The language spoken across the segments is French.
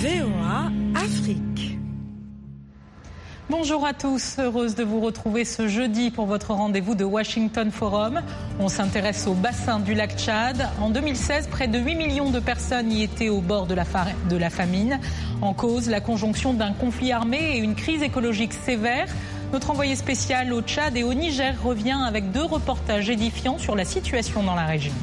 VOA Afrique. Bonjour à tous, heureuse de vous retrouver ce jeudi pour votre rendez-vous de Washington Forum. On s'intéresse au bassin du lac Tchad. En 2016, près de 8 millions de personnes y étaient au bord de la, famine. En cause, la conjonction d'un conflit armé et une crise écologique sévère. Notre envoyé spécial au Tchad et au Niger revient avec deux reportages édifiants sur la situation dans la région.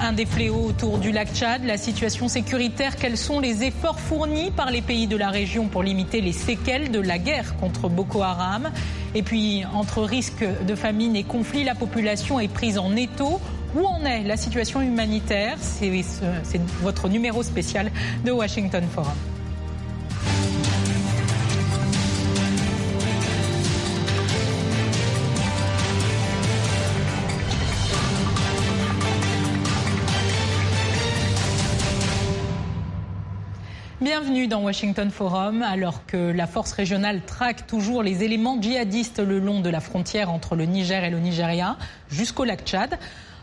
Un des fléaux autour du lac Tchad, la situation sécuritaire, quels sont les efforts fournis par les pays de la région pour limiter les séquelles de la guerre contre Boko Haram? Et puis, entre risque de famine et conflit, la population est prise en étau. Où en est la situation humanitaire? C'est votre numéro spécial de Washington Forum. Bienvenue dans Washington Forum. Alors que la force régionale traque toujours les éléments djihadistes le long de la frontière entre le Niger et le Nigeria jusqu'au lac Tchad,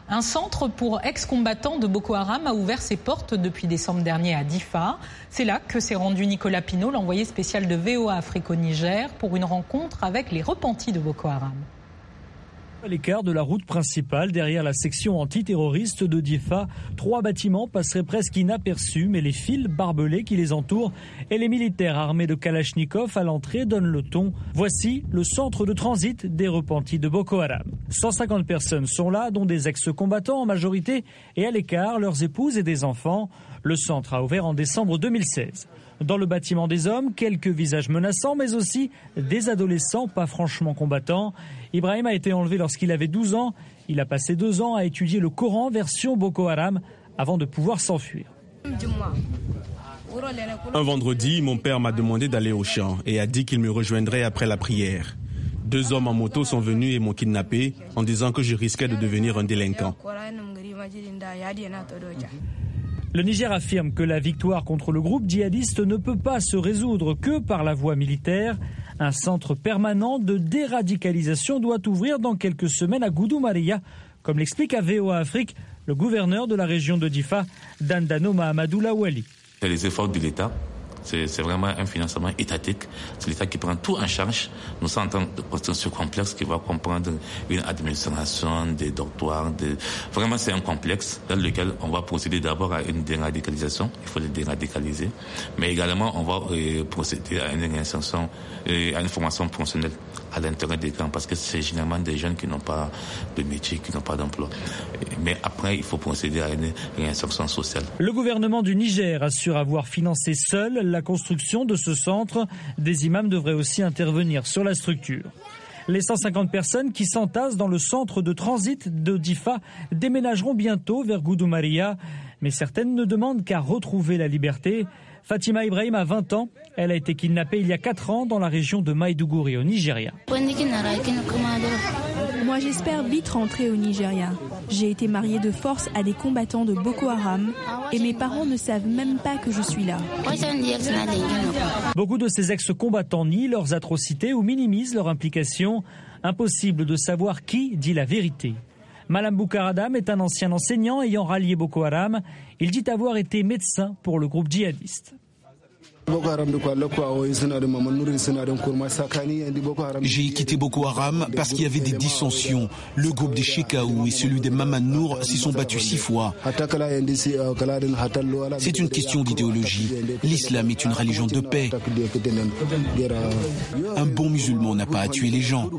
un centre pour ex-combattants de Boko Haram a ouvert ses portes depuis décembre dernier à Difa. C'est là que s'est rendu Nicolas Pinault, l'envoyé spécial de VOA Afrique au Niger, pour une rencontre avec les repentis de Boko Haram. À l'écart de la route principale, derrière la section antiterroriste de Difa, trois bâtiments passeraient presque inaperçus, mais les fils barbelés qui les entourent et les militaires armés de Kalachnikov à l'entrée donnent le ton. Voici le centre de transit des repentis de Boko Haram. 150 personnes sont là, dont des ex-combattants en majorité, et à l'écart, leurs épouses et des enfants. Le centre a ouvert en décembre 2016. Dans le bâtiment des hommes, quelques visages menaçants, mais aussi des adolescents pas franchement combattants. Ibrahim a été enlevé lorsqu'il avait 12 ans. Il a passé deux ans à étudier le Coran version Boko Haram avant de pouvoir s'enfuir. Un vendredi, mon père m'a demandé d'aller au champ et a dit qu'il me rejoindrait après la prière. Deux hommes en moto sont venus et m'ont kidnappé en disant que je risquais de devenir un délinquant. Le Niger affirme que la victoire contre le groupe djihadiste ne peut pas se résoudre que par la voie militaire. Un centre permanent de déradicalisation doit ouvrir dans quelques semaines à Goudou Maria, comme l'explique à VOA Afrique le gouverneur de la région de Difa, Dandano Mahamadou Lawali. Les efforts de l'État c'est vraiment un financement étatique. C'est l'État qui prend tout en charge. Nous sommes en train de construire ce complexe qui va comprendre une administration, des doctoires. Des... Vraiment, c'est un complexe dans lequel on va procéder d'abord à une déradicalisation. Il faut les déradicaliser. Mais également, on va euh, procéder à une réinsertion, euh, à une formation professionnelle à l'intérieur des camps parce que c'est généralement des jeunes qui n'ont pas de métier, qui n'ont pas d'emploi. Mais après, il faut procéder à une réinsertion sociale. Le gouvernement du Niger assure avoir financé seul construction de ce centre. Des imams devraient aussi intervenir sur la structure. Les 150 personnes qui s'entassent dans le centre de transit de Difa déménageront bientôt vers Goudoumaria, mais certaines ne demandent qu'à retrouver la liberté. Fatima Ibrahim a 20 ans. Elle a été kidnappée il y a 4 ans dans la région de Maïdougouri au Nigeria. Moi j'espère vite rentrer au Nigeria. J'ai été mariée de force à des combattants de Boko Haram et mes parents ne savent même pas que je suis là. Beaucoup de ces ex-combattants nient leurs atrocités ou minimisent leur implication. Impossible de savoir qui dit la vérité. Malam Boukaradam est un ancien enseignant ayant rallié Boko Haram. Il dit avoir été médecin pour le groupe djihadiste. J'ai quitté Boko Haram parce qu'il y avait des dissensions. Le groupe des Shekaou et celui des Mamanour s'y sont battus six fois. C'est une question d'idéologie. L'islam est une religion de paix. Un bon musulman n'a pas à tuer les gens.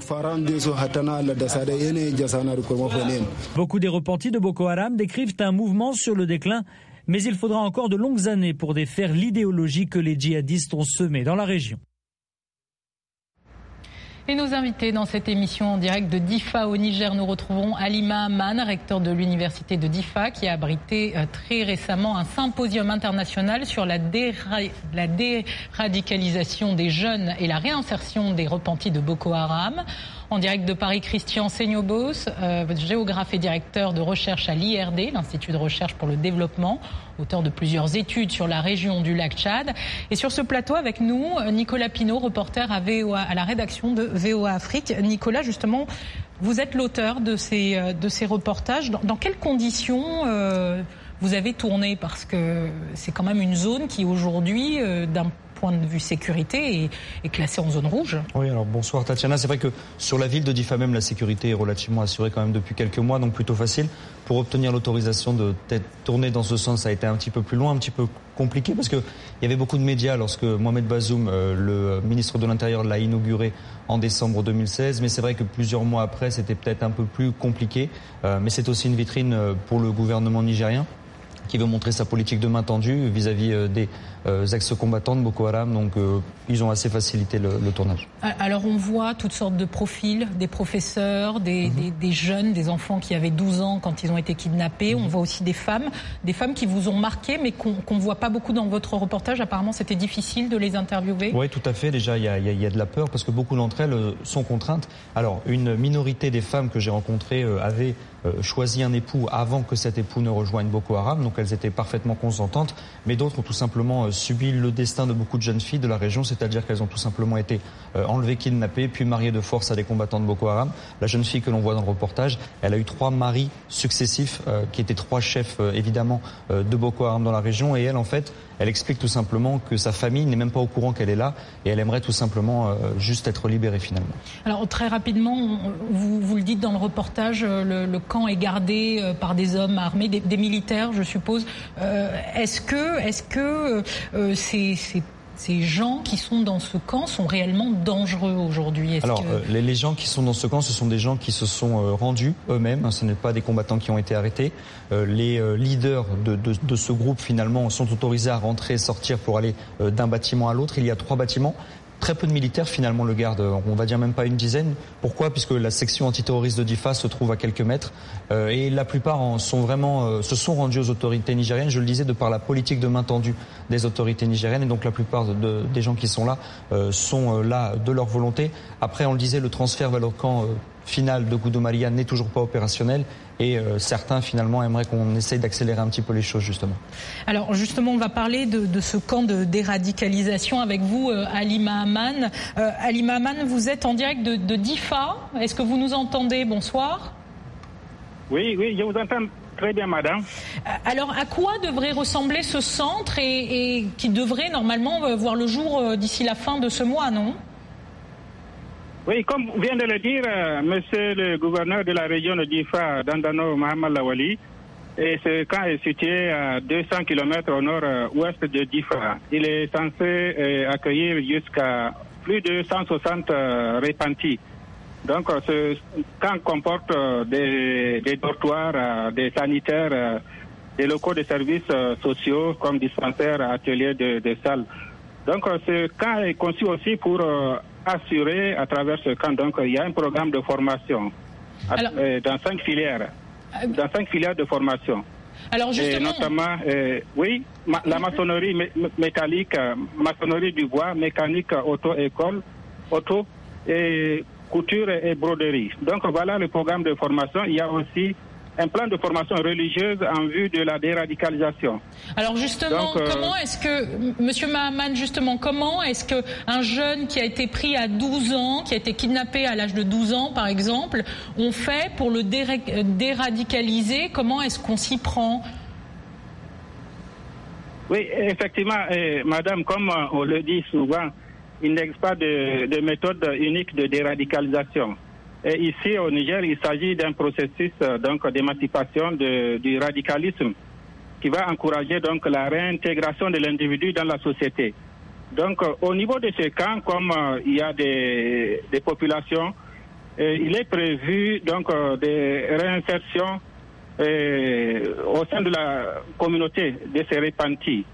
Beaucoup des repentis de Boko Haram décrivent un mouvement sur le déclin mais il faudra encore de longues années pour défaire l'idéologie que les djihadistes ont semée dans la région. Et nos invités dans cette émission en direct de DIFA au Niger, nous retrouvons Alima Aman, recteur de l'université de DIFA, qui a abrité euh, très récemment un symposium international sur la, la déradicalisation des jeunes et la réinsertion des repentis de Boko Haram. En direct de Paris, Christian Seignobos, euh, géographe et directeur de recherche à l'IRD, l'Institut de recherche pour le développement, auteur de plusieurs études sur la région du lac Tchad. Et sur ce plateau avec nous, Nicolas Pinault, reporter à, VOA, à la rédaction de VOA Afrique. Nicolas, justement, vous êtes l'auteur de ces, euh, de ces reportages. Dans, quelles conditions euh, vous avez tourné? Parce que c'est quand même une zone qui aujourd'hui, d'un point de vue sécurité est, est classée en zone rouge. Oui, alors bonsoir Tatiana. C'est vrai que sur la ville de Difa même, la sécurité est relativement assurée quand même depuis quelques mois, donc plutôt facile. Pour obtenir l'autorisation de tourner dans ce sens, ça a été un petit peu plus loin, un petit peu compliqué parce qu'il y avait beaucoup de médias lorsque Mohamed Bazoum, euh, le ministre de l'Intérieur, l'a inauguré en décembre 2016. Mais c'est vrai que plusieurs mois après, c'était peut-être un peu plus compliqué. Euh, mais c'est aussi une vitrine euh, pour le gouvernement nigérien qui veut montrer sa politique de main tendue vis-à-vis des euh, ex-combattants de Boko Haram, donc euh, ils ont assez facilité le, tournage. Alors on voit toutes sortes de profils, des professeurs, des, mhm. jeunes, des enfants qui avaient 12 ans quand ils ont été kidnappés. On mhm. voit aussi des femmes, des femmes qui vous ont marqué, mais qu'on ne voit pas beaucoup dans votre reportage. Apparemment, c'était difficile de les interviewer. Oui, tout à fait. Déjà, il y, a, de la peur parce que beaucoup d'entre elles euh, sont contraintes. Alors, une minorité des femmes que j'ai rencontrées avaient choisi un époux avant que cet époux ne rejoigne Boko Haram, donc elles étaient parfaitement consentantes, mais d'autres ont tout simplement subi le destin de beaucoup de jeunes filles de la région, c'est-à-dire qu'elles ont tout simplement été euh, enlevées, kidnappées, puis mariées de force à des combattants de Boko Haram. La jeune fille que l'on voit dans le reportage, elle a eu trois maris successifs, euh, qui étaient trois chefs euh, évidemment de Boko Haram dans la région, et elle en fait, elle explique tout simplement que sa famille n'est même pas au courant qu'elle est là, et elle aimerait tout simplement juste être libérée finalement. Alors très rapidement, vous, vous le dites dans le reportage, le, est gardé par des hommes armés, des, militaires, je suppose. est-ce que, est-ce que ces, ces, gens qui sont dans ce camp sont réellement dangereux aujourd'hui? Alors, euh, les, gens qui sont dans ce camp, ce sont des gens qui se sont euh, rendus eux-mêmes. Ce n'est pas des combattants qui ont été arrêtés. Euh, les leaders de, de, ce groupe, finalement, sont autorisés à rentrer et sortir pour aller d'un bâtiment à l'autre. Il y a trois bâtiments. Très peu de militaires finalement le gardent, on va dire même pas une dizaine. Pourquoi? Puisque la section antiterroriste de Difa se trouve à quelques mètres. Euh, et la plupart sont vraiment, euh, se sont rendus aux autorités nigériennes, je le disais, de par la politique de main tendue des autorités nigériennes. Et donc la plupart de, des gens qui sont là euh, sont là de leur volonté. Après, on le disait, le transfert vers le camp final de Goudomariya n'est toujours pas opérationnel et euh, certains finalement aimeraient qu'on essaye d'accélérer un petit peu les choses justement. Alors justement, on va parler de, ce camp de déradicalisation avec vous, euh, Ali Mahaman. Euh, Ali Mahaman, vous êtes en direct de, DIFA. Est-ce que vous nous entendez? Bonsoir. Oui, oui, je vous entends très bien, madame. Alors, à quoi devrait ressembler ce centre et, et qui devrait normalement voir le jour d'ici la fin de ce mois, non? Oui, comme vient de le dire euh, monsieur le gouverneur de la région de Difa, Dandano Mohamed Lawali, et ce camp est situé à 200 km au nord-ouest de Difa. Il est censé euh, accueillir jusqu'à plus de 160 euh, répentis. Donc ce camp comporte des, dortoirs, des sanitaires, des locaux de services sociaux comme dispensaires, ateliers de, de salles. Donc ce camp est conçu aussi pour assuré à travers ce camp. Donc, il y a un programme de formation euh, dans cinq filières, euh, dans cinq filières de formation. Alors justement, notamment, euh, oui, la maçonnerie métallique, maçonnerie du bois, mécanique, auto-école, auto et couture et broderie. Donc voilà le programme de formation. Il y a aussi un plan de formation religieuse en vue de la déradicalisation. Alors justement, euh, comment est-ce que, Monsieur Mahaman, justement, comment est-ce qu'un jeune qui a été pris à 12 ans, qui a été kidnappé à l'âge de 12 ans, par exemple, on fait pour le déradicaliser? Comment est-ce qu'on s'y prend? Oui, effectivement, Madame, comme on le dit souvent, il n'existe pas de, de méthode unique de déradicalisation. Ici, au Niger, il s'agit d'un processus euh, donc d'émancipation du radicalisme qui va encourager donc la réintégration de l'individu dans la société. Donc, euh, au niveau de ces camps, comme euh, il y a des, populations, il est prévu donc des réinsertions au sein de la communauté de ces repentis.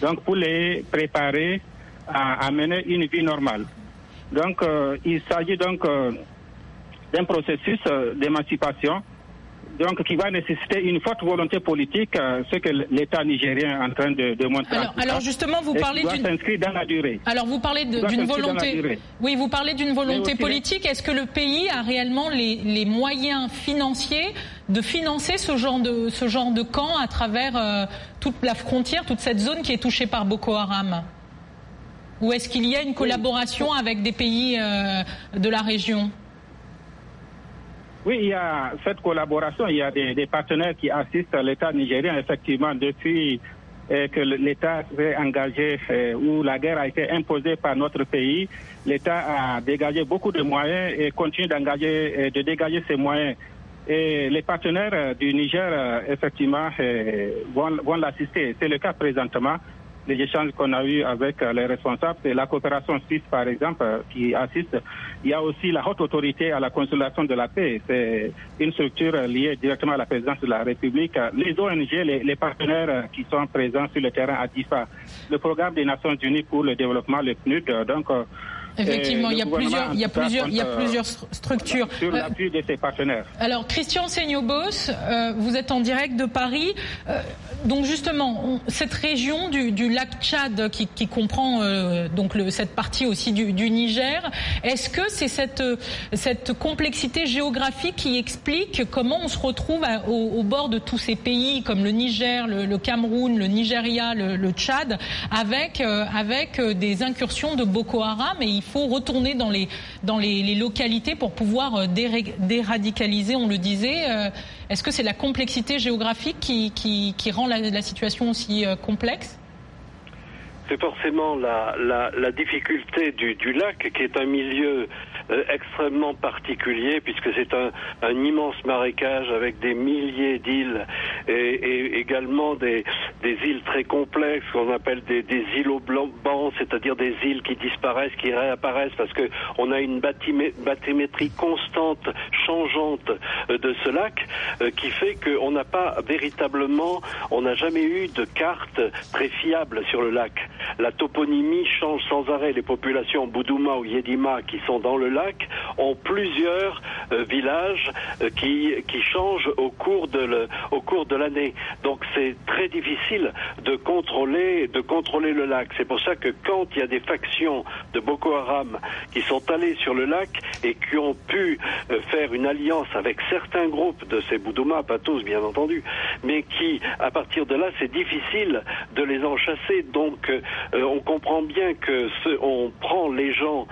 Donc, pour les préparer à, à mener une vie normale. Donc, il s'agit donc d'un processus euh, d'émancipation donc qui va nécessiter une forte volonté politique, euh, ce que l'État nigérien est en train de, de montrer. Alors, alors justement, vous parlez d'une s'inscrire dans la durée. Alors vous parlez d'une volonté. Oui, vous parlez d'une volonté politique. Est-ce que le pays a réellement les, les, moyens financiers de financer ce genre de ce genre de camp à travers euh, toute la frontière, toute cette zone qui est touchée par Boko Haram? Ou est-ce qu'il y a une collaboration avec des pays de la région? Oui, il y a cette collaboration. Il y a des, partenaires qui assistent l'État nigérien, effectivement, depuis euh, que l'État s'est engagé, euh, où la guerre a été imposée par notre pays. L'État a dégagé beaucoup de moyens et continue d'engager, euh, de dégager ces moyens. Et les partenaires du Niger, effectivement, vont, vont l'assister. C'est le cas présentement les échanges qu'on a eus avec euh, les responsables, c'est la coopération suisse, par exemple, euh, qui assiste. Il y a aussi la haute autorité à la consolidation de la paix. C'est une structure liée directement à la présidence de la République. Les ONG, les, partenaires qui sont présents sur le terrain à DIFA, le programme des Nations Unies pour le développement, le PNUD, donc Effectivement, il y, a plusieurs, il y a plusieurs, il y a plusieurs structures. Sur l'appui de ses partenaires. Alors, Christian Seignobos, euh, vous êtes en direct de Paris. Euh, donc, justement, cette région du, du, lac Tchad qui, qui comprend euh, donc le, cette partie aussi du, du Niger, est-ce que c'est cette, cette complexité géographique qui explique comment on se retrouve au, au, bord de tous ces pays comme le Niger, le, le Cameroun, le Nigeria, le, le Tchad, avec, avec des incursions de Boko Haram et il faut retourner dans les, dans les, localités pour pouvoir euh, déradicaliser, on le disait. Euh, est-ce que c'est la complexité géographique qui, qui, rend la, situation aussi euh, complexe? C'est forcément la, la, difficulté du, lac, qui est un milieu euh, extrêmement particulier puisque c'est un, immense marécage avec des milliers d'îles et, également des, îles très complexes qu'on appelle des, des îlots blancs, c'est-à-dire des îles qui disparaissent, qui réapparaissent parce que on a une bathymétrie constante, changeante euh, de ce lac euh, qui fait qu'on n'a pas véritablement, on n'a jamais eu de carte très fiable sur le lac. La toponymie change sans arrêt. Les populations Boudouma ou Yedima qui sont dans le lac ont plusieurs euh, villages euh, qui, qui changent au cours de le, au cours de l'année. Donc c'est très difficile de contrôler de contrôler le lac. C'est pour ça que quand il y a des factions de Boko Haram qui sont allées sur le lac et qui ont pu euh, faire une alliance avec certains groupes de ces Boudouma, pas tous bien entendu, mais qui à partir de là c'est difficile de les en chasser. Donc on comprend bien que ce, on prend les gens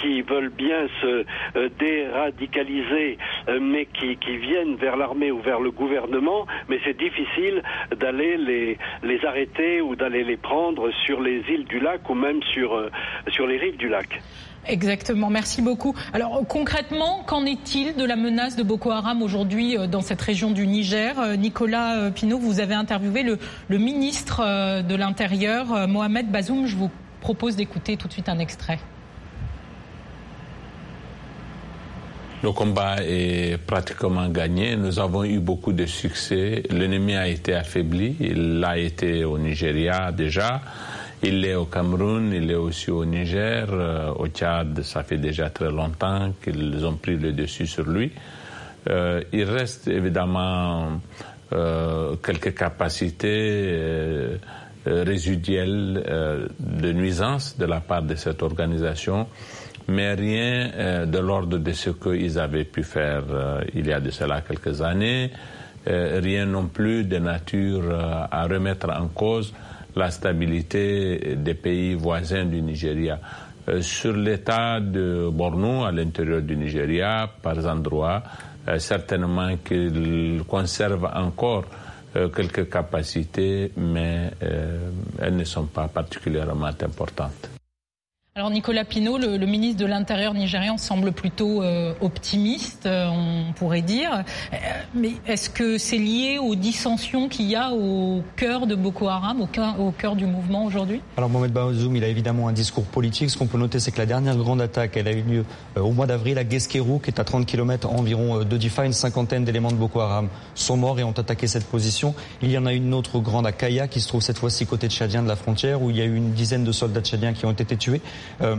qui veulent bien se euh, déradicaliser, euh, mais qui, viennent vers l'armée ou vers le gouvernement, mais c'est difficile d'aller les, les arrêter ou d'aller les prendre sur les îles du lac ou même sur, euh, sur les rives du lac. Exactement, merci beaucoup. Alors concrètement, qu'en est-il de la menace de Boko Haram aujourd'hui dans cette région du Niger? Nicolas Pinault, vous avez interviewé le ministre de l'Intérieur, Mohamed Bazoum. Je vous propose d'écouter tout de suite un extrait. Le combat est pratiquement gagné. Nous avons eu beaucoup de succès. L'ennemi a été affaibli. Il l'a été au Nigeria déjà. Il est au Cameroun, il est aussi au Niger. Euh, au Tchad, ça fait déjà très longtemps qu'ils ont pris le dessus sur lui. Euh, il reste évidemment euh, quelques capacités résiduelles de nuisance de la part de cette organisation mais rien euh, de l'ordre de ce qu'ils avaient pu faire euh, il y a de cela quelques années, euh, rien non plus de nature à remettre en cause la stabilité des pays voisins du Nigeria. sur l'état de Borno, à l'intérieur du Nigeria, par endroits, certainement qu'il conserve encore quelques capacités, mais elles ne sont pas particulièrement importantes. Alors Nicolas Pinault, le, ministre de l'Intérieur nigérian, semble plutôt euh, optimiste, euh, on pourrait dire. Euh, mais est-ce que c'est lié aux dissensions qu'il y a au cœur de Boko Haram, au cœur, au cœur du mouvement aujourd'hui? Alors Mohamed Bazoum, il a évidemment un discours politique. Ce qu'on peut noter, c'est que la dernière grande attaque, elle a eu lieu au mois d'avril à Guesquerou, qui est à 30 km environ de Difa. Une cinquantaine d'éléments de Boko Haram sont morts et ont attaqué cette position. Il y en a une autre grande à Kaya, qui se trouve cette fois-ci côté tchadien de la frontière, où il y a eu une dizaine de soldats tchadiens qui ont été tués. Euh,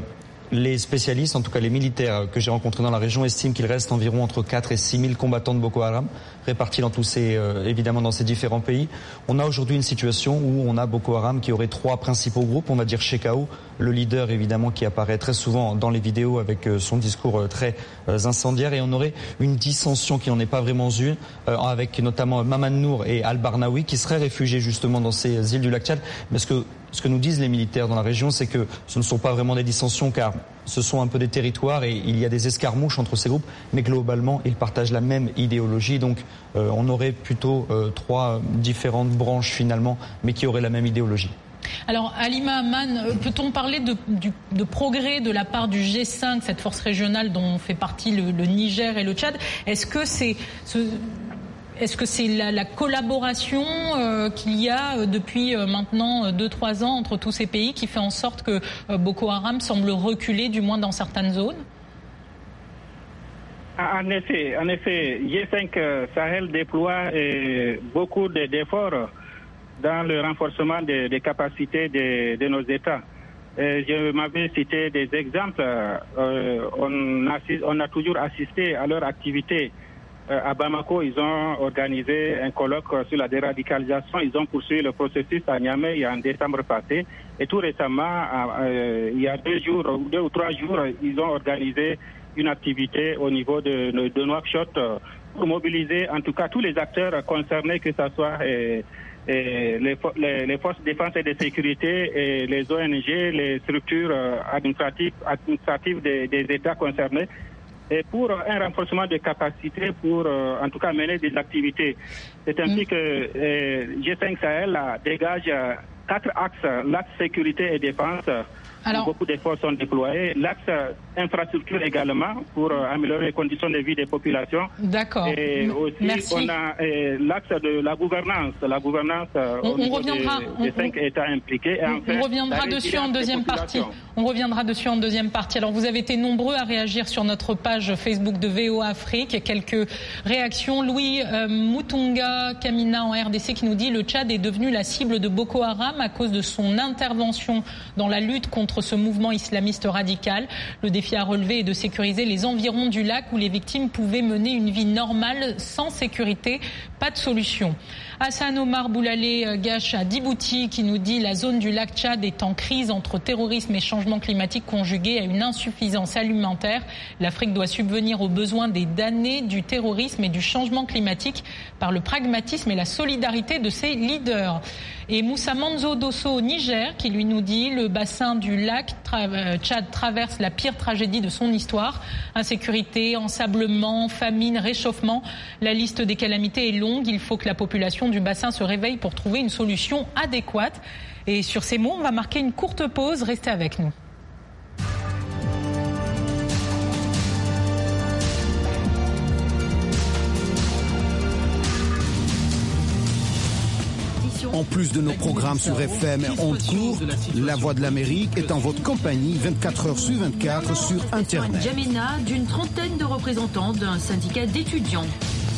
les spécialistes, en tout cas les militaires que j'ai rencontrés dans la région, estiment qu'il reste environ entre 4 et 6 000 combattants de Boko Haram, répartis dans tous ces, euh, évidemment dans ces différents pays. On a aujourd'hui une situation où on a Boko Haram qui aurait trois principaux groupes, on va dire Shekau, le leader évidemment qui apparaît très souvent dans les vidéos avec son discours très incendiaire et on aurait une dissension qui n'en est pas vraiment une avec notamment Maman Nour et Al-Barnawi qui seraient réfugiés justement dans ces îles du lac Tchad. Mais ce que, ce que nous disent les militaires dans la région, c'est que ce ne sont pas vraiment des dissensions car ce sont un peu des territoires et il y a des escarmouches entre ces groupes, mais globalement, ils partagent la même idéologie. Donc, euh, on aurait plutôt euh, trois différentes branches finalement, mais qui auraient la même idéologie. Alors, Alima Aman, euh, peut-on parler de, progrès de la part du G5, cette force régionale dont fait partie le, Niger et le Tchad? Est-ce que c'est ce, est-ce que c'est la, collaboration euh, qu'il y a euh, depuis euh, maintenant 2-3 ans entre tous ces pays qui fait en sorte que Boko Haram semble reculer, du moins dans certaines zones? Ah, en effet, en effet, G5 Sahel déploie beaucoup d'efforts dans le renforcement des, capacités de, nos États. je m'avais cité des exemples. on, a, toujours assisté à leur activité à Bamako, ils ont organisé un colloque sur la déradicalisation. Ils ont poursuivi le processus à Niamey en décembre passé. Et tout récemment, euh, il y a deux jours, deux ou trois jours, ils ont organisé une activité au niveau de, de Nouakchott pour mobiliser en tout cas tous les acteurs concernés, que ce soit euh, les, forces de défense et de sécurité, et les ONG, les structures administratives, administratives des États concernés et pour un renforcement des capacités pour, euh, en tout cas, mener des activités. C'est ainsi mm. que euh, G5 Sahel dégage quatre axes, l'axe sécurité et défense, alors, beaucoup d'efforts sont déployés. L'axe infrastructure également pour euh, améliorer les conditions de vie des populations. D'accord. Et aussi, on a euh, l'axe de la gouvernance. La gouvernance euh, on, au reviendra, des, cinq États impliqués. on, reviendra dessus en deuxième partie. On reviendra dessus en deuxième partie. Alors, vous avez été nombreux à réagir sur notre page Facebook de VO Afrique. Quelques réactions. Louis Moutunga Kamina en RDC qui nous dit le Tchad est devenu la cible de Boko Haram à cause de son intervention dans la lutte contre ce mouvement islamiste radical. Le défi à relever est de sécuriser les environs du lac où les victimes pouvaient mener une vie normale sans sécurité. Pas de solution. Hassan Omar Boulalé euh, gâche à Djibouti qui nous dit la zone du lac Tchad est en crise entre terrorisme et changement climatique conjugué à une insuffisance alimentaire. L'Afrique doit subvenir aux besoins des damnés du terrorisme et du changement climatique par le pragmatisme et la solidarité de ses leaders. Et Moussa Manzo Dosso au Niger qui lui nous dit le bassin du lac euh, Tchad traverse la pire tragédie de son histoire. Insécurité, ensablement, famine, réchauffement. La liste des calamités est longue. Il faut que la population du bassin se réveille pour trouver une solution adéquate. Et sur ces mots, on va marquer une courte pause. Restez avec nous. En plus de nos programmes sur FM et ondes courtes, La Voix de l'Amérique est en votre compagnie 24 heures sur 24 sur Internet. Jamena d'une trentaine de représentants d'un syndicat d'étudiants.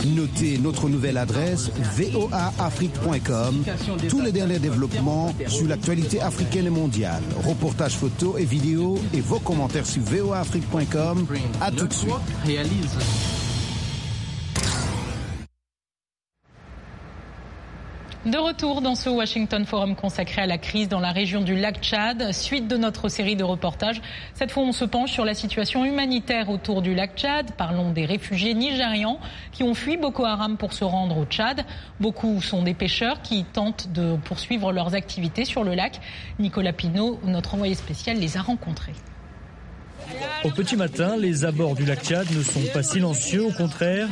Notez notre nouvelle adresse voaafrique.com. Tous les derniers développements sur l'actualité africaine et mondiale. Reportages photos et vidéos et vos commentaires sur voaafrique.com. À tout de suite. De retour dans ce Washington Forum consacré à la crise dans la région du lac Tchad, suite de notre série de reportages. Cette fois, on se penche sur la situation humanitaire autour du lac Tchad. Parlons des réfugiés nigérians qui ont fui Boko Haram pour se rendre au Tchad. Beaucoup sont des pêcheurs qui tentent de poursuivre leurs activités sur le lac. Nicolas Pinault, notre envoyé spécial, les a rencontrés. Au petit matin, les abords du lac Tchad ne sont pas silencieux, au contraire.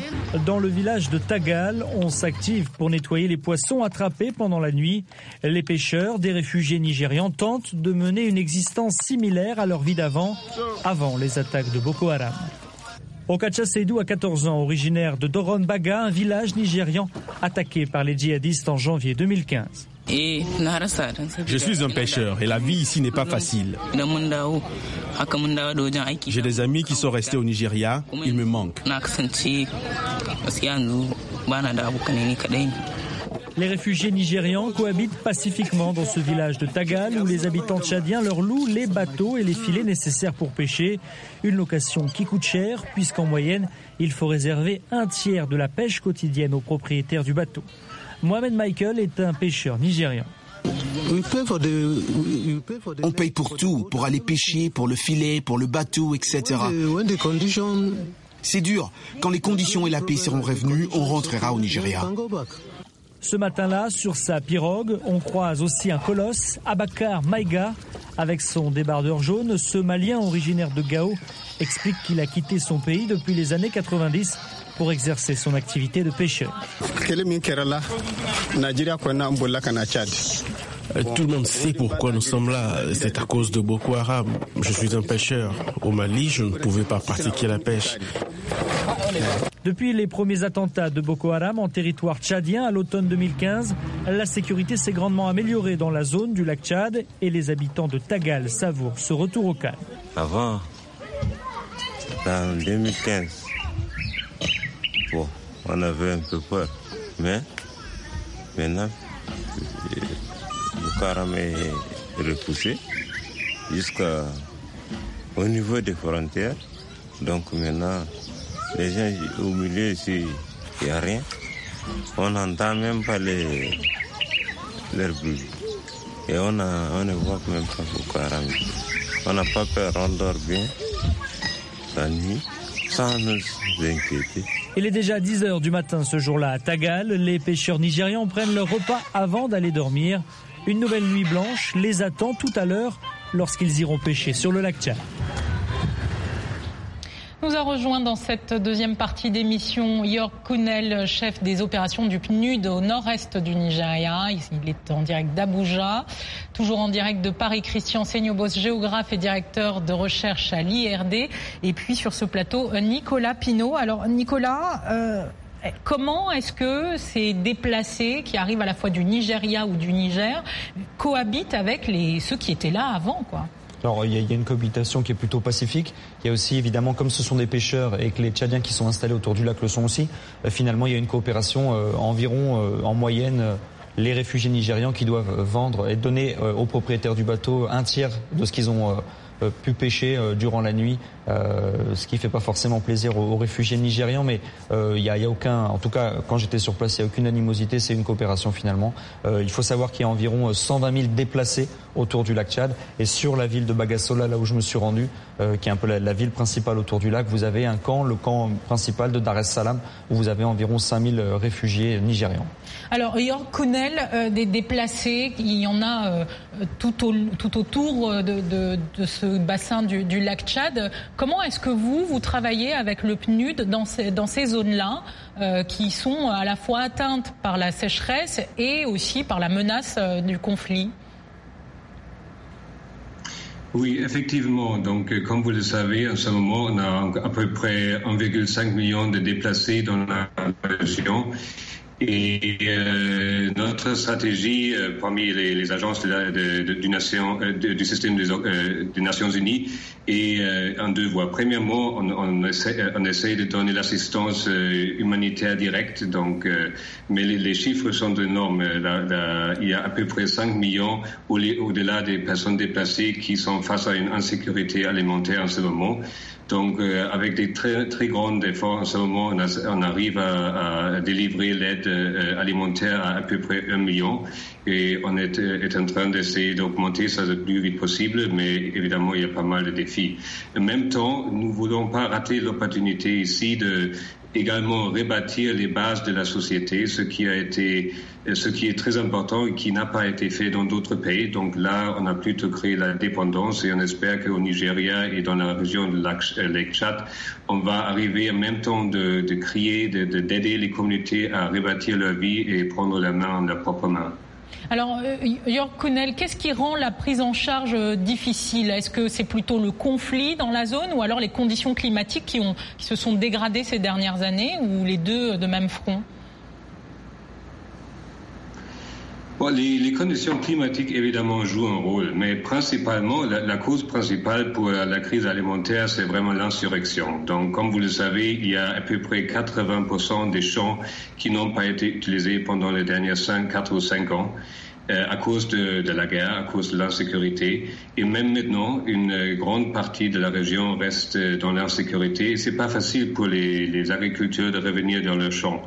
Dans le village de Tagal, on s'active pour nettoyer les poissons attrapés pendant la nuit. Les pêcheurs, des réfugiés nigérians, tentent de mener une existence similaire à leur vie d'avant, avant les attaques de Boko Haram. Okacha Seydou a 14 ans, originaire de Doron Baga, un village nigérian attaqué par les djihadistes en janvier 2015. Je suis un pêcheur et la vie ici n'est pas facile. J'ai des amis qui sont restés au Nigeria, ils me manquent. Les réfugiés nigérians cohabitent pacifiquement dans ce village de Tagal où les habitants tchadiens leur louent les bateaux et les filets nécessaires pour pêcher. Une location qui coûte cher puisqu'en moyenne, il faut réserver un tiers de la pêche quotidienne aux propriétaires du bateau. Mohamed Michael est un pêcheur nigérian. On paye pour tout, pour aller pêcher, pour le filet, pour le bateau, etc. C'est dur. Quand les conditions et la paix seront revenues, on rentrera au Nigeria. Ce matin-là, sur sa pirogue, on croise aussi un colosse, Abakar Maïga. Avec son débardeur jaune, ce Malien originaire de Gao explique qu'il a quitté son pays depuis les années 90 pour exercer son activité de pêcheur. Euh, tout le monde sait pourquoi nous sommes là. C'est à cause de Boko Haram. Je suis un pêcheur. Au Mali, je ne pouvais pas pratiquer la pêche. Depuis les premiers attentats de Boko Haram en territoire tchadien à l'automne 2015, la sécurité s'est grandement améliorée dans la zone du lac Tchad et les habitants de Tagal savourent ce retour au calme. Avant, en 2015, bon, on avait un peu peur, mais maintenant, le Haram est repoussé jusqu'au niveau des frontières. Donc maintenant, les gens au milieu ici, il n'y a rien. On n'entend même pas les, leurs bruits. Et on, ne voit même pas Boko Haram. On n'a pas peur, on dort bien la nuit sans nous inquiéter. Il est déjà 10 heures du matin ce jour-là à Tagal. Les pêcheurs nigérians prennent leur repas avant d'aller dormir. Une nouvelle nuit blanche les attend tout à l'heure lorsqu'ils iront pêcher sur le lac Tchad nous a rejoint dans cette deuxième partie d'émission York Kunel, chef des opérations du PNUD au nord-est du Nigeria. Il est en direct d'Abuja. Toujours en direct de Paris, Christian Seignobos, géographe et directeur de recherche à l'IRD. Et puis sur ce plateau, Nicolas Pinault. Alors Nicolas, euh, Comment est-ce que ces déplacés qui arrivent à la fois du Nigeria ou du Niger cohabitent avec les, ceux qui étaient là avant quoi? Alors il y, a, une cohabitation qui est plutôt pacifique. Il y a aussi évidemment, comme ce sont des pêcheurs et que les Tchadiens qui sont installés autour du lac le sont aussi, euh, finalement il y a une coopération euh, environ euh, en moyenne. les réfugiés nigérians qui doivent vendre et donner aux propriétaires du bateau un tiers de ce qu'ils ont pu pêcher durant la nuit euh, ce qui fait pas forcément plaisir aux, réfugiés nigérians, mais il euh, y, a, y, a, aucun, en tout cas quand j'étais sur place, il n'y a aucune animosité, c'est une coopération finalement. Euh, il faut savoir qu'il y a environ 120 000 déplacés autour du lac Tchad et sur la ville de Bagassola, là où je me suis rendu, qui est un peu la, ville principale autour du lac, vous avez un camp, le camp principal de Dar es Salaam, où vous avez environ 5000 réfugiés nigérians. Alors, York Kunnel, des déplacés, il y en a tout, tout, autour de, de, de, ce bassin du, du lac Tchad. Comment est-ce que vous, vous travaillez avec le PNUD dans ces, zones-là euh, qui sont à la fois atteintes par la sécheresse et aussi par la menace euh, du conflit? Oui, effectivement. Donc, euh, comme vous le savez, en ce moment, on a à peu près 1,5 million de déplacés dans la région. Et euh, notre stratégie euh, parmi les, les, agences de de, du, nation, euh, du, système des, euh, des, Nations Unies est en deux voies. Premièrement, on, on, essaie, on essaie, de donner l'assistance humanitaire directe. Donc, mais les, chiffres sont énormes. il y a à peu près 5 millions au-delà des personnes déplacées qui sont face à une insécurité alimentaire en ce moment. Donc, euh, avec des très, très grands efforts en ce moment, on, arrive à, délivrer l'aide euh, alimentaire à à peu près un million. Et on est, est en train d'essayer d'augmenter ça le plus vite possible, mais évidemment, il y a pas mal de défis. En même temps, nous ne voulons pas rater l'opportunité ici de également rebâtir les bases de la société, ce qui a été, ce qui est très important et qui n'a pas été fait dans d'autres pays. Donc là, on a plutôt créé la dépendance et on espère qu'au Nigeria et dans la région de lac Tchad, on va arriver en même temps de, de créer, d'aider les communautés à rebâtir leur vie et prendre la main en leur propre main. Alors, euh, Jörg Kuhnel, qu'est-ce qui rend la prise en charge euh, difficile? Est-ce que c'est plutôt le conflit dans la zone ou alors les conditions climatiques qui, qui se sont dégradées ces dernières années ou les deux de même front? Les, conditions climatiques, évidemment, jouent un rôle, mais principalement, la, cause principale pour la crise alimentaire, c'est vraiment l'insurrection. Donc, comme vous le savez, il y a à peu près 80% des champs qui n'ont pas été utilisés pendant les dernières 5, 4 ou 5 ans. Euh, à cause de, la guerre, à cause de l'insécurité. Et même maintenant, une grande partie de la région reste dans l'insécurité. C'est pas facile pour les, les agriculteurs de revenir dans leurs champs.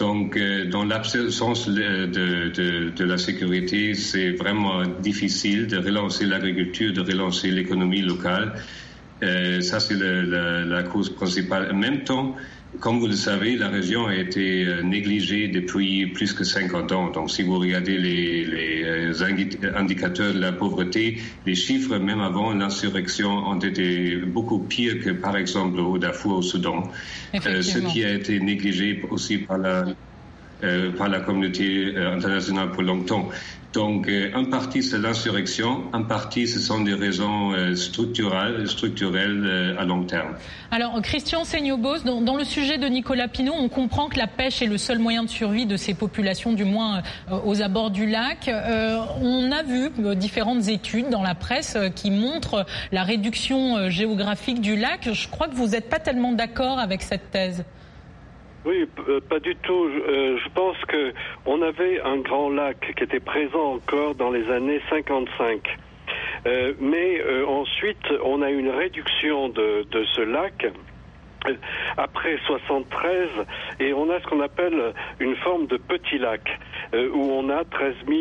Donc, dans l'absence de, de, de, la sécurité, c'est vraiment difficile de relancer l'agriculture, de relancer l'économie locale. ça, c'est la, la, cause principale. En même temps, comme vous le savez, la région a été euh, négligée depuis plus que 50 ans. Donc, si vous regardez les, les, euh, indicateurs de la pauvreté, les chiffres, même avant l'insurrection, ont été beaucoup pires que, par exemple, au Darfour, au Soudan. Euh, ce qui a été négligé aussi par la, euh, par la communauté internationale pour longtemps. Donc, euh, un parti, c'est l'insurrection, un parti, ce sont des raisons structurelles, structurelles à long terme. Alors, Christian Seignobos, dans, dans, le sujet de Nicolas Pinault, on comprend que la pêche est le seul moyen de survie de ces populations, du moins aux abords du lac. Euh, on a vu différentes études dans la presse qui montrent la réduction géographique du lac. Je crois que vous n'êtes pas tellement d'accord avec cette thèse. Oui, euh, pas du tout. Euh, je pense que on avait un grand lac qui était présent encore dans les années 55. Euh, mais ensuite, on a une réduction de ce lac après 73 et on a ce qu'on appelle une forme de petit lac euh, où on a 13 000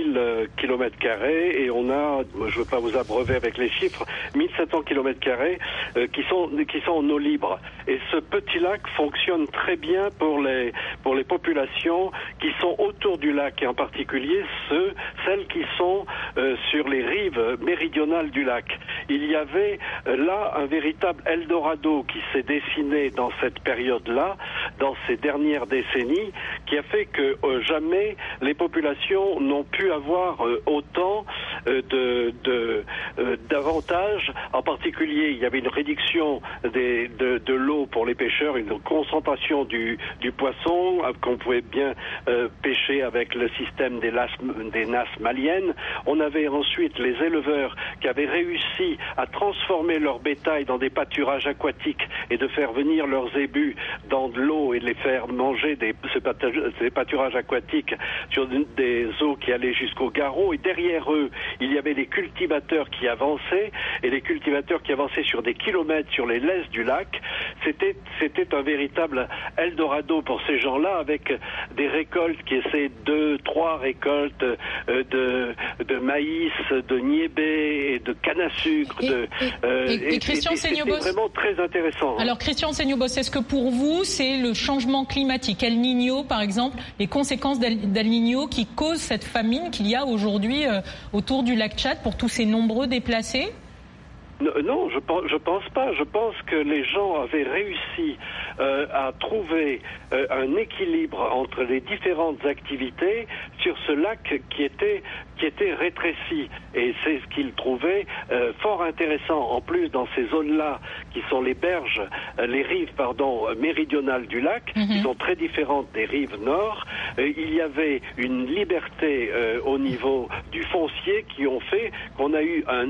kilomètres carrés et on a, je ne veux pas vous abreuver avec les chiffres, 1700 kilomètres carrés euh, qui sont qui sont en eau libre. Et ce petit lac fonctionne très bien pour les pour les populations qui sont autour du lac et en particulier ceux celles qui sont euh, sur les rives méridionales du lac. Il y avait là un véritable Eldorado qui s'est dessiné dans cette période-là, dans ces dernières décennies, qui a fait que euh, jamais les populations n'ont pu avoir euh, autant euh, de, d'avantages. En particulier, il y avait une réduction des, de, de l'eau pour les pêcheurs, une concentration du, poisson qu'on pouvait bien pêcher avec le système des, des nasses maliennes. On avait ensuite les éleveurs qui avaient réussi à transformer leur bétail dans des pâturages aquatiques et de faire venir leurs ébus dans de l'eau et les faire manger des, ces pâturages aquatiques sur des eaux qui allaient jusqu'au garrot. Et derrière eux, il y avait les cultivateurs qui avançaient et les cultivateurs qui avançaient sur des kilomètres sur les laisses du lac. C'était, c'était un véritable Eldorado pour ces gens-là avec des récoltes qui essaient deux, trois récoltes euh, de, de maïs, de niébé et de canne à sucre. Et, de, euh, et, Christian C'était vraiment très intéressant. Alors Christian est-ce que pour vous, c'est le changement climatique, El Niño par exemple, les conséquences d'El Niño qui causent cette famine qu'il y a aujourd'hui euh, autour du lac Tchad pour tous ces nombreux déplacés non, je pense, pense pas. Je pense que les gens avaient réussi euh, à trouver euh, un équilibre entre les différentes activités sur ce lac qui était qui était rétréci. Et c'est ce qu'ils trouvaient euh, fort intéressant. En plus, dans ces zones-là, qui sont les berges, les rives, pardon, méridionales du lac, qui mhm. sont très différentes des rives nord, il y avait une liberté au niveau du foncier qui ont fait qu'on a eu un,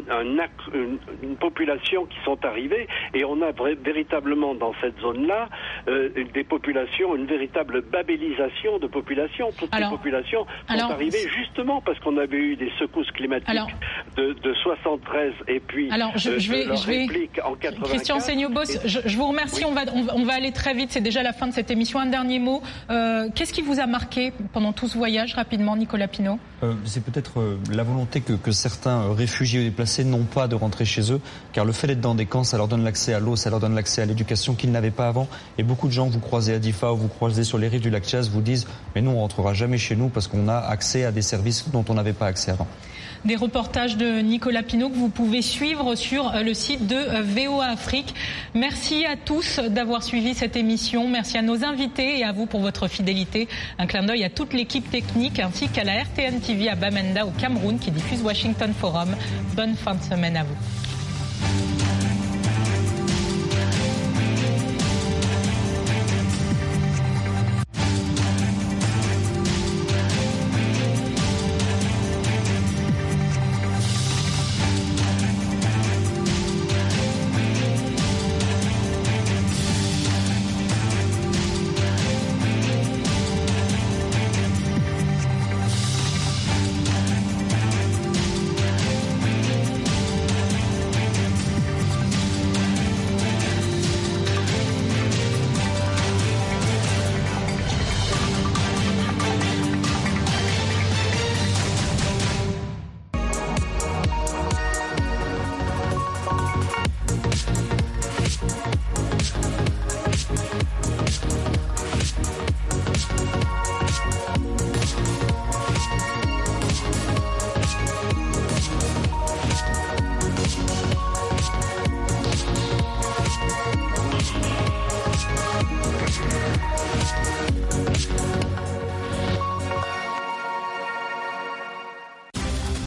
une populations qui sont arrivées et on a véritablement dans cette zone-là euh, des populations, une véritable babélisation de populations. Toutes les populations sont arrivées justement parce qu'on avait eu des secousses climatiques de, de, 73 et puis alors, je, euh, je vais, je vais... en 84. Christian Seignobos, je, je, vous remercie. On, va, on, va aller très vite. C'est déjà la fin de cette émission. Un dernier mot. Euh, Qu'est-ce qui vous a marqué pendant tout ce voyage rapidement, Nicolas Pinault? Euh, C'est peut-être la volonté que, que certains réfugiés déplacés n'ont pas de rentrer chez eux car le fait d'être dans des camps, ça leur donne l'accès à l'eau, ça leur donne l'accès à l'éducation qu'ils n'avaient pas avant. Et beaucoup de gens, vous croisez à Difa ou vous croisez sur les rives du lac Tchaz, vous disent mais nous on rentrera jamais chez nous parce qu'on a accès à des services dont on n'avait pas des reportages de Nicolas Pinault que vous pouvez suivre sur euh, le site de euh, VOA Afrique. Merci à tous d'avoir suivi cette émission. Merci à nos invités et à vous pour votre fidélité. Un clin d'œil à toute l'équipe technique ainsi qu'à la RTN TV à Bamenda au Cameroun qui diffuse Washington Forum. Bonne fin de semaine à vous.